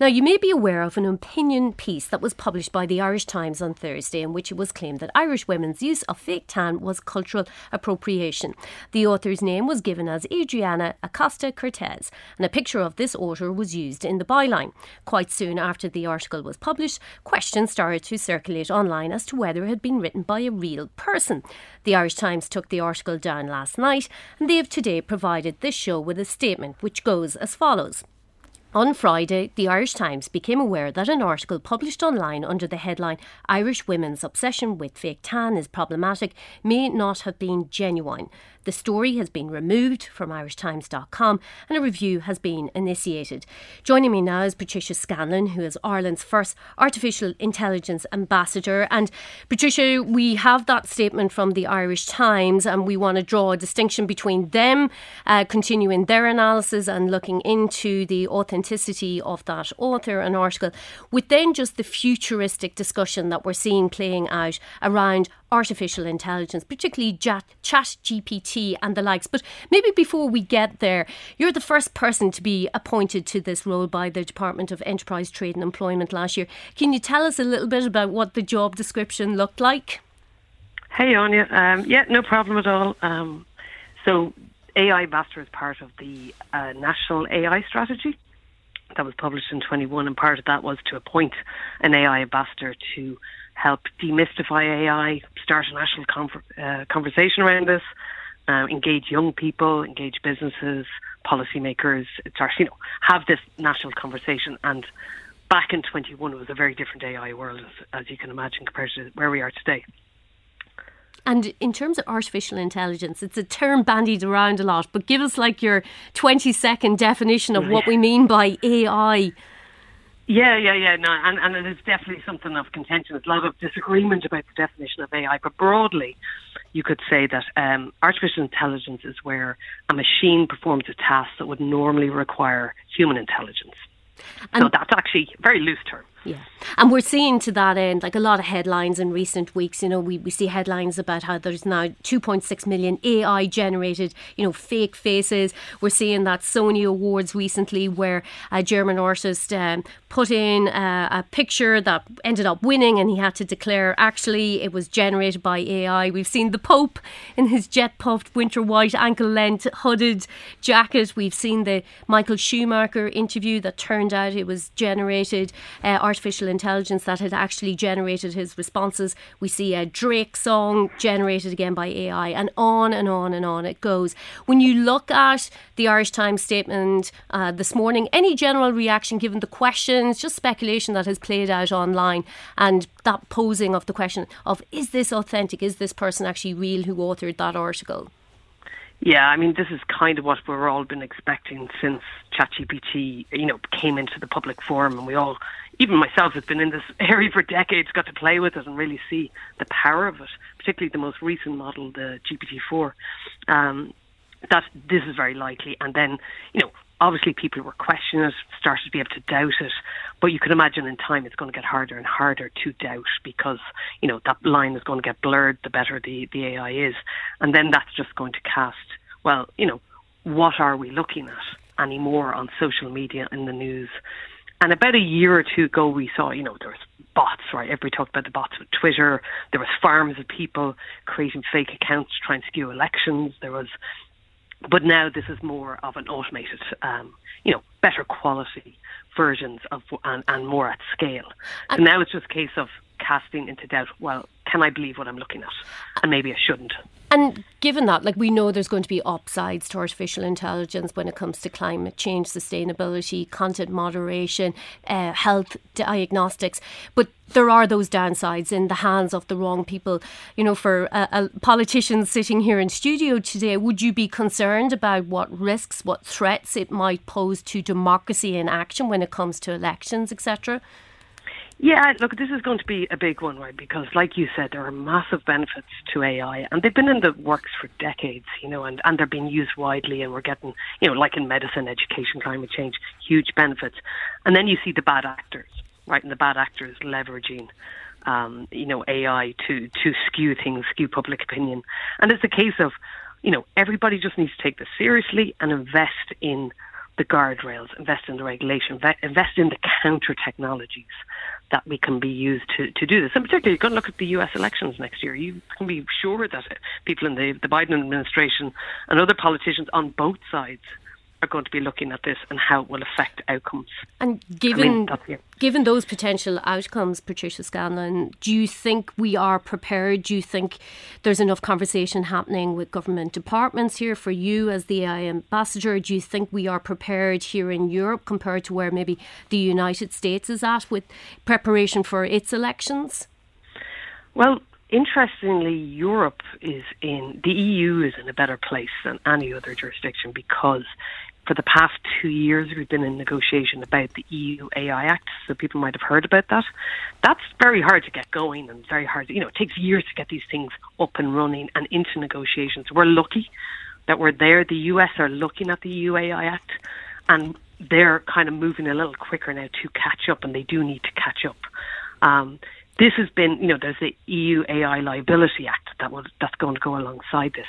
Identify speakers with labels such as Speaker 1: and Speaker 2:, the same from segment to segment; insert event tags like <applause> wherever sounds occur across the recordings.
Speaker 1: Now, you may be aware of an opinion piece that was published by the Irish Times on Thursday in which it was claimed that Irish women's use of fake tan was cultural appropriation. The author's name was given as Adriana Acosta Cortez, and a picture of this author was used in the byline. Quite soon after the article was published, questions started to circulate online as to whether it had been written by a real person. The Irish Times took the article down last night, and they have today provided this show with a statement which goes as follows. On Friday, the Irish Times became aware that an article published online under the headline Irish Women's Obsession with Fake Tan is Problematic may not have been genuine. The story has been removed from irishtimes.com and a review has been initiated. Joining me now is Patricia Scanlon, who is Ireland's first artificial intelligence ambassador. And Patricia, we have that statement from the Irish Times, and we want to draw a distinction between them uh, continuing their analysis and looking into the authenticity of that author and article, with then just the futuristic discussion that we're seeing playing out around artificial intelligence, particularly chat, GPT and the likes. But maybe before we get there, you're the first person to be appointed to this role by the Department of Enterprise, Trade and Employment last year. Can you tell us a little bit about what the job description looked like?
Speaker 2: Hey, Anya. Um, yeah, no problem at all. Um, so, AI Master is part of the uh, National AI Strategy that was published in 21, and part of that was to appoint an AI ambassador to help demystify AI, start a national uh, conversation around this, uh, engage young people, engage businesses, policymakers, start, you know, have this national conversation. And back in 21, it was a very different AI world, as, as you can imagine, compared to where we are today.
Speaker 1: And in terms of artificial intelligence, it's a term bandied around a lot, but give us like your 20 second definition of what we mean by AI.
Speaker 2: Yeah, yeah, yeah. No, and, and it is definitely something of contention. There's a lot of disagreement about the definition of AI, but broadly, you could say that um, artificial intelligence is where a machine performs a task that would normally require human intelligence. And so that's actually a very loose term.
Speaker 1: Yeah. And we're seeing to that end, like a lot of headlines in recent weeks, you know, we, we see headlines about how there's now 2.6 million AI generated, you know, fake faces. We're seeing that Sony Awards recently where a German artist um, put in a, a picture that ended up winning and he had to declare actually it was generated by AI. We've seen the Pope in his jet puffed winter white ankle length hooded jacket. We've seen the Michael Schumacher interview that turned out it was generated. Uh, artificial intelligence that had actually generated his responses. We see a Drake song generated again by AI, and on and on and on it goes. When you look at the Irish Times statement uh, this morning, any general reaction given the questions, just speculation that has played out online, and that posing of the question of is this authentic? Is this person actually real who authored that article?
Speaker 2: Yeah, I mean, this is kind of what we've all been expecting since ChatGPT, you know, came into the public forum, and we all even myself has been in this <laughs> area for decades, got to play with it and really see the power of it, particularly the most recent model, the GPT-4. Um, that this is very likely, and then you know, obviously people were questioning it, started to be able to doubt it, but you can imagine in time it's going to get harder and harder to doubt because you know that line is going to get blurred the better the the AI is, and then that's just going to cast well, you know, what are we looking at anymore on social media in the news? And about a year or two ago, we saw, you know, there was bots, right? Everybody talked about the bots with Twitter. There was farms of people creating fake accounts trying to skew elections. There was, but now this is more of an automated, um, you know, better quality versions of and, and more at scale. So now it's just a case of casting into doubt. Well, can I believe what I'm looking at? And maybe I shouldn't.
Speaker 1: And given that, like we know there's going to be upsides to artificial intelligence when it comes to climate change, sustainability, content moderation, uh, health diagnostics, but there are those downsides in the hands of the wrong people. You know, for a, a politicians sitting here in studio today, would you be concerned about what risks, what threats it might pose to democracy in action when it comes to elections, etc.?
Speaker 2: Yeah, look, this is going to be a big one, right? Because, like you said, there are massive benefits to AI, and they've been in the works for decades, you know, and, and they're being used widely, and we're getting, you know, like in medicine, education, climate change, huge benefits. And then you see the bad actors, right? And the bad actors leveraging, um, you know, AI to to skew things, skew public opinion. And it's a case of, you know, everybody just needs to take this seriously and invest in the guardrails, invest in the regulation, invest in the counter technologies that we can be used to, to do this. And particularly, you're going to look at the US elections next year. You can be sure that people in the, the Biden administration and other politicians on both sides are going to be looking at this and how it will affect outcomes.
Speaker 1: And given I mean, given those potential outcomes, Patricia Scanlon, do you think we are prepared? Do you think there's enough conversation happening with government departments here for you as the AI ambassador? Do you think we are prepared here in Europe compared to where maybe the United States is at with preparation for its elections?
Speaker 2: Well, interestingly, Europe is in the EU is in a better place than any other jurisdiction because for the past two years, we've been in negotiation about the EU AI Act, so people might have heard about that. That's very hard to get going and very hard. You know, it takes years to get these things up and running and into negotiations. We're lucky that we're there. The US are looking at the EU AI Act, and they're kind of moving a little quicker now to catch up, and they do need to catch up. Um, this has been, you know, there's the EU AI Liability Act that will, that's going to go alongside this.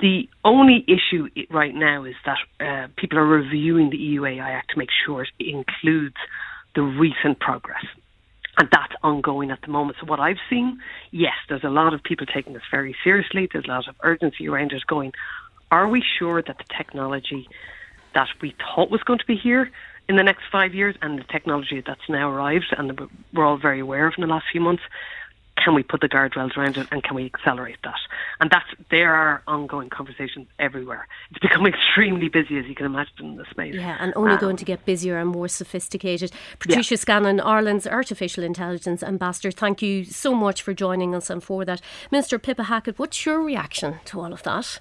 Speaker 2: The only issue right now is that uh, people are reviewing the EU AI Act to make sure it includes the recent progress. And that's ongoing at the moment. So, what I've seen, yes, there's a lot of people taking this very seriously. There's a lot of urgency around it going, are we sure that the technology that we thought was going to be here in the next five years and the technology that's now arrived and we're all very aware of in the last few months, can we put the guardrails around it and can we accelerate that? And that's there are ongoing conversations everywhere. It's become <laughs> extremely busy, as you can imagine, in the space.
Speaker 1: Yeah, and only um, going to get busier and more sophisticated. Patricia yeah. Scanlon, Ireland's artificial intelligence ambassador. Thank you so much for joining us and for that, Minister Pippa Hackett. What's your reaction to all of that?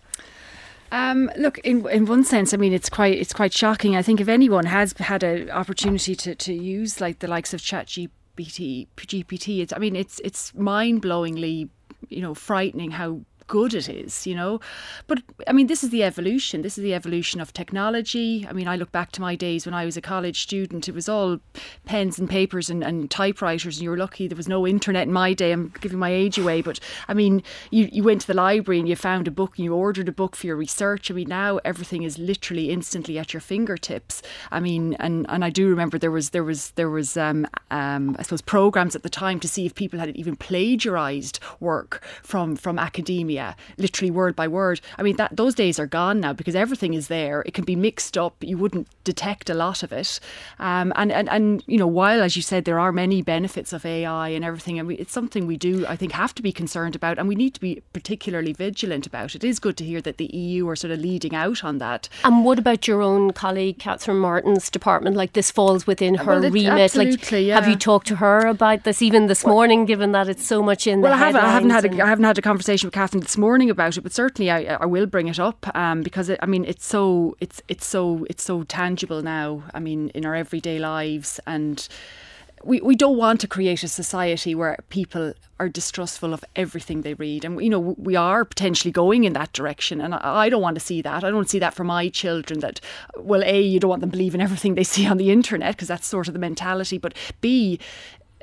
Speaker 3: Um, look, in in one sense, I mean, it's quite it's quite shocking. I think if anyone has had an opportunity to, to use like the likes of ChatGPT GPT, GPT. It's, I mean, it's it's mind blowingly, you know, frightening how good it is, you know. But I mean, this is the evolution. This is the evolution of technology. I mean, I look back to my days when I was a college student. It was all pens and papers and, and typewriters, and you were lucky there was no internet in my day. I'm giving my age away, but I mean, you, you went to the library and you found a book and you ordered a book for your research. I mean, now everything is literally instantly at your fingertips. I mean, and, and I do remember there was there was there was um, um, I suppose programs at the time to see if people had even plagiarized work from from academia literally word by word. I mean, that those days are gone now because everything is there. It can be mixed up. You wouldn't detect a lot of it. Um, and, and, and, you know, while, as you said, there are many benefits of AI and everything, and we, it's something we do, I think, have to be concerned about, and we need to be particularly vigilant about. It is good to hear that the EU are sort of leading out on that.
Speaker 1: And what about your own colleague, Catherine Martin's department? Like, this falls within her well, it, remit. Like, yeah. have you talked to her about this even this well, morning, given that it's so much in
Speaker 3: well,
Speaker 1: the
Speaker 3: I haven't, I haven't had a, I haven't had a conversation with Catherine this morning about it, but certainly I, I will bring it up um, because it, I mean it's so it's it's so it's so tangible now. I mean in our everyday lives and. We, we don't want to create a society where people are distrustful of everything they read. And, you know, we are potentially going in that direction. And I, I don't want to see that. I don't see that for my children that, well, A, you don't want them believing everything they see on the internet because that's sort of the mentality. But B,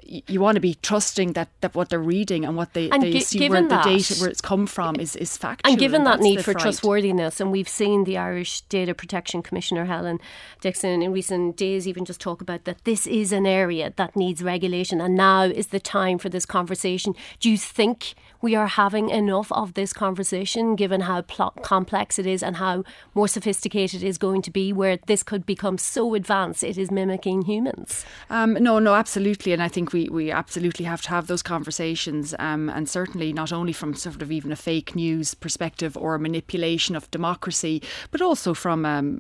Speaker 3: you want to be trusting that, that what they're reading and what they, and they g- see where that, the data where it's come from is, is factual.
Speaker 1: And given and that need for fright. trustworthiness, and we've seen the Irish Data Protection Commissioner Helen Dixon in recent days even just talk about that this is an area that needs regulation, and now is the time for this conversation. Do you think we are having enough of this conversation, given how pl- complex it is and how more sophisticated it is going to be, where this could become so advanced it is mimicking humans?
Speaker 3: Um, no, no, absolutely, and I think we, we absolutely have to have those conversations, um, and certainly not only from sort of even a fake news perspective or a manipulation of democracy, but also from um,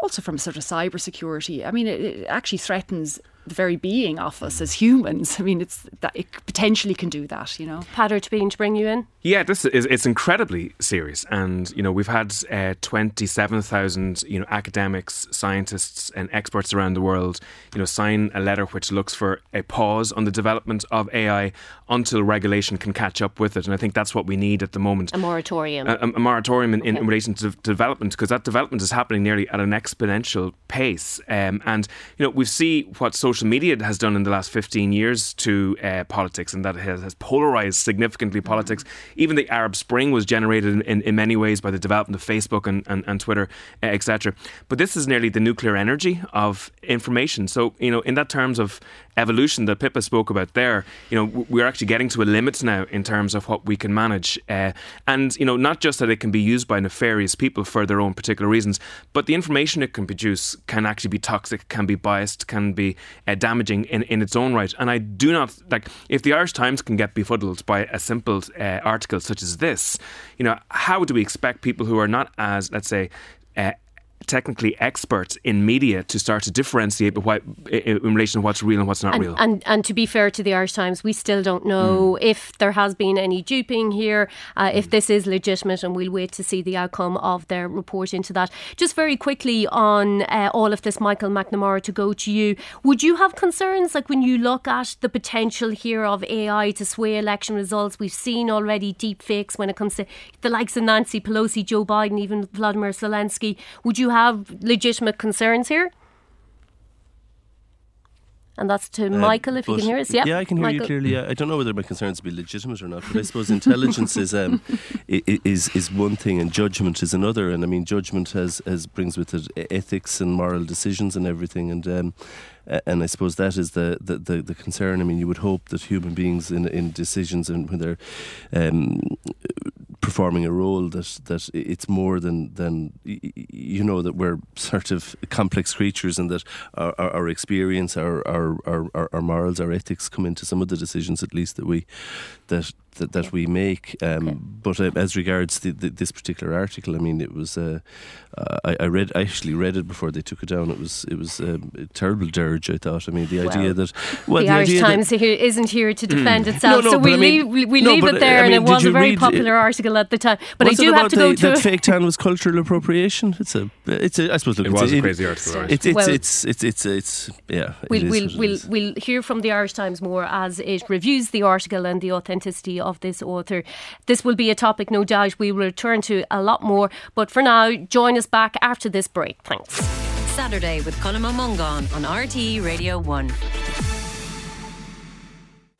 Speaker 3: also from sort of cyber security. I mean, it, it actually threatens the very being of us as humans. <laughs> I mean, it's that it potentially can do that, you know.
Speaker 1: Peadar Toibín to bring you in.
Speaker 4: Yeah, this is it's incredibly serious, and you know we've had uh, twenty seven thousand you know academics, scientists, and experts around the world you know sign a letter which looks for a pause on the development of AI until regulation can catch up with it, and I think that's what we need at the moment.
Speaker 1: A moratorium.
Speaker 4: A, a, a moratorium in, okay. in, relation to development because that development is happening nearly at an exponential pace, um, and you know we see what social social media has done in the last 15 years to uh, politics and that has, has, polarized significantly politics. Even the Arab Spring was generated in, in, in many ways by the development of Facebook and, and, and Twitter, uh, etc. But this is nearly the nuclear energy of information. So, you know, in that terms of evolution that Pippa spoke about there, you know, we're actually getting to a limit now in terms of what we can manage. Uh, and, you know, not just that it can be used by nefarious people for their own particular reasons, but the information it can produce can actually be toxic, can be biased, can be uh, damaging in, in its own right. And I do not, like, if the Irish Times can get befuddled by a simple uh, article such as this, you know, how do we expect people who are not as, let's say, uh, technically experts in media to start to differentiate in relation to what's real and what's not
Speaker 1: and,
Speaker 4: real.
Speaker 1: And and to be fair to the Irish Times, we still don't know mm. if there has been any duping here, uh, if this is legitimate, and we'll wait to see the outcome of their report into that. Just very quickly on uh, all of this, Michael McNamara, to go to you. Would you have concerns, like when you look at the potential here of AI to sway election results? We've seen already deep fakes when it comes to the likes of Nancy Pelosi, Joe Biden, even Vladimir Zelensky. Would you have legitimate concerns here? And that's to uh, Michael, if you can hear us. Yeah,
Speaker 5: yeah, I can hear Michael. you clearly. I don't know whether my concerns be legitimate or not, but I suppose intelligence is um, <laughs> is is one thing, and judgment is another. And I mean, judgment has, has brings with it ethics and moral decisions and everything. And um, and I suppose that is the, the, the, the, concern. I mean, you would hope that human beings in in decisions and when they're um, performing a role that that it's more than than you know that we're sort of complex creatures and that our, our, our experience, our, our our our morals, our ethics come into some of the decisions at least that we that that, that we make. Um, okay. But uh, as regards the, the, this particular article, I mean, it was uh, I, I, read I actually read it before they took it down. It was it was um, a terrible dirge. I thought. I mean, the well, idea that
Speaker 1: well, the, the Irish Times that, isn't here to defend mm. itself, no, no, so we I mean, leave we no, leave it there. I mean, and it was a very popular article at the time. But I do have to go
Speaker 5: the,
Speaker 1: to
Speaker 5: that fake tan was cultural appropriation. It's a it's a I suppose look,
Speaker 4: it was a, a crazy article.
Speaker 5: It's it's, well, it's, it's it's it's yeah.
Speaker 1: We'll we'll we'll, we'll hear from the Irish Times more as it reviews the article and the authenticity of this author. This will be a topic, no doubt, we will return to a lot more. But for now, join us back after this break. Thanks.
Speaker 6: Saturday with Colm Ó Mongáin on RTE Radio 1.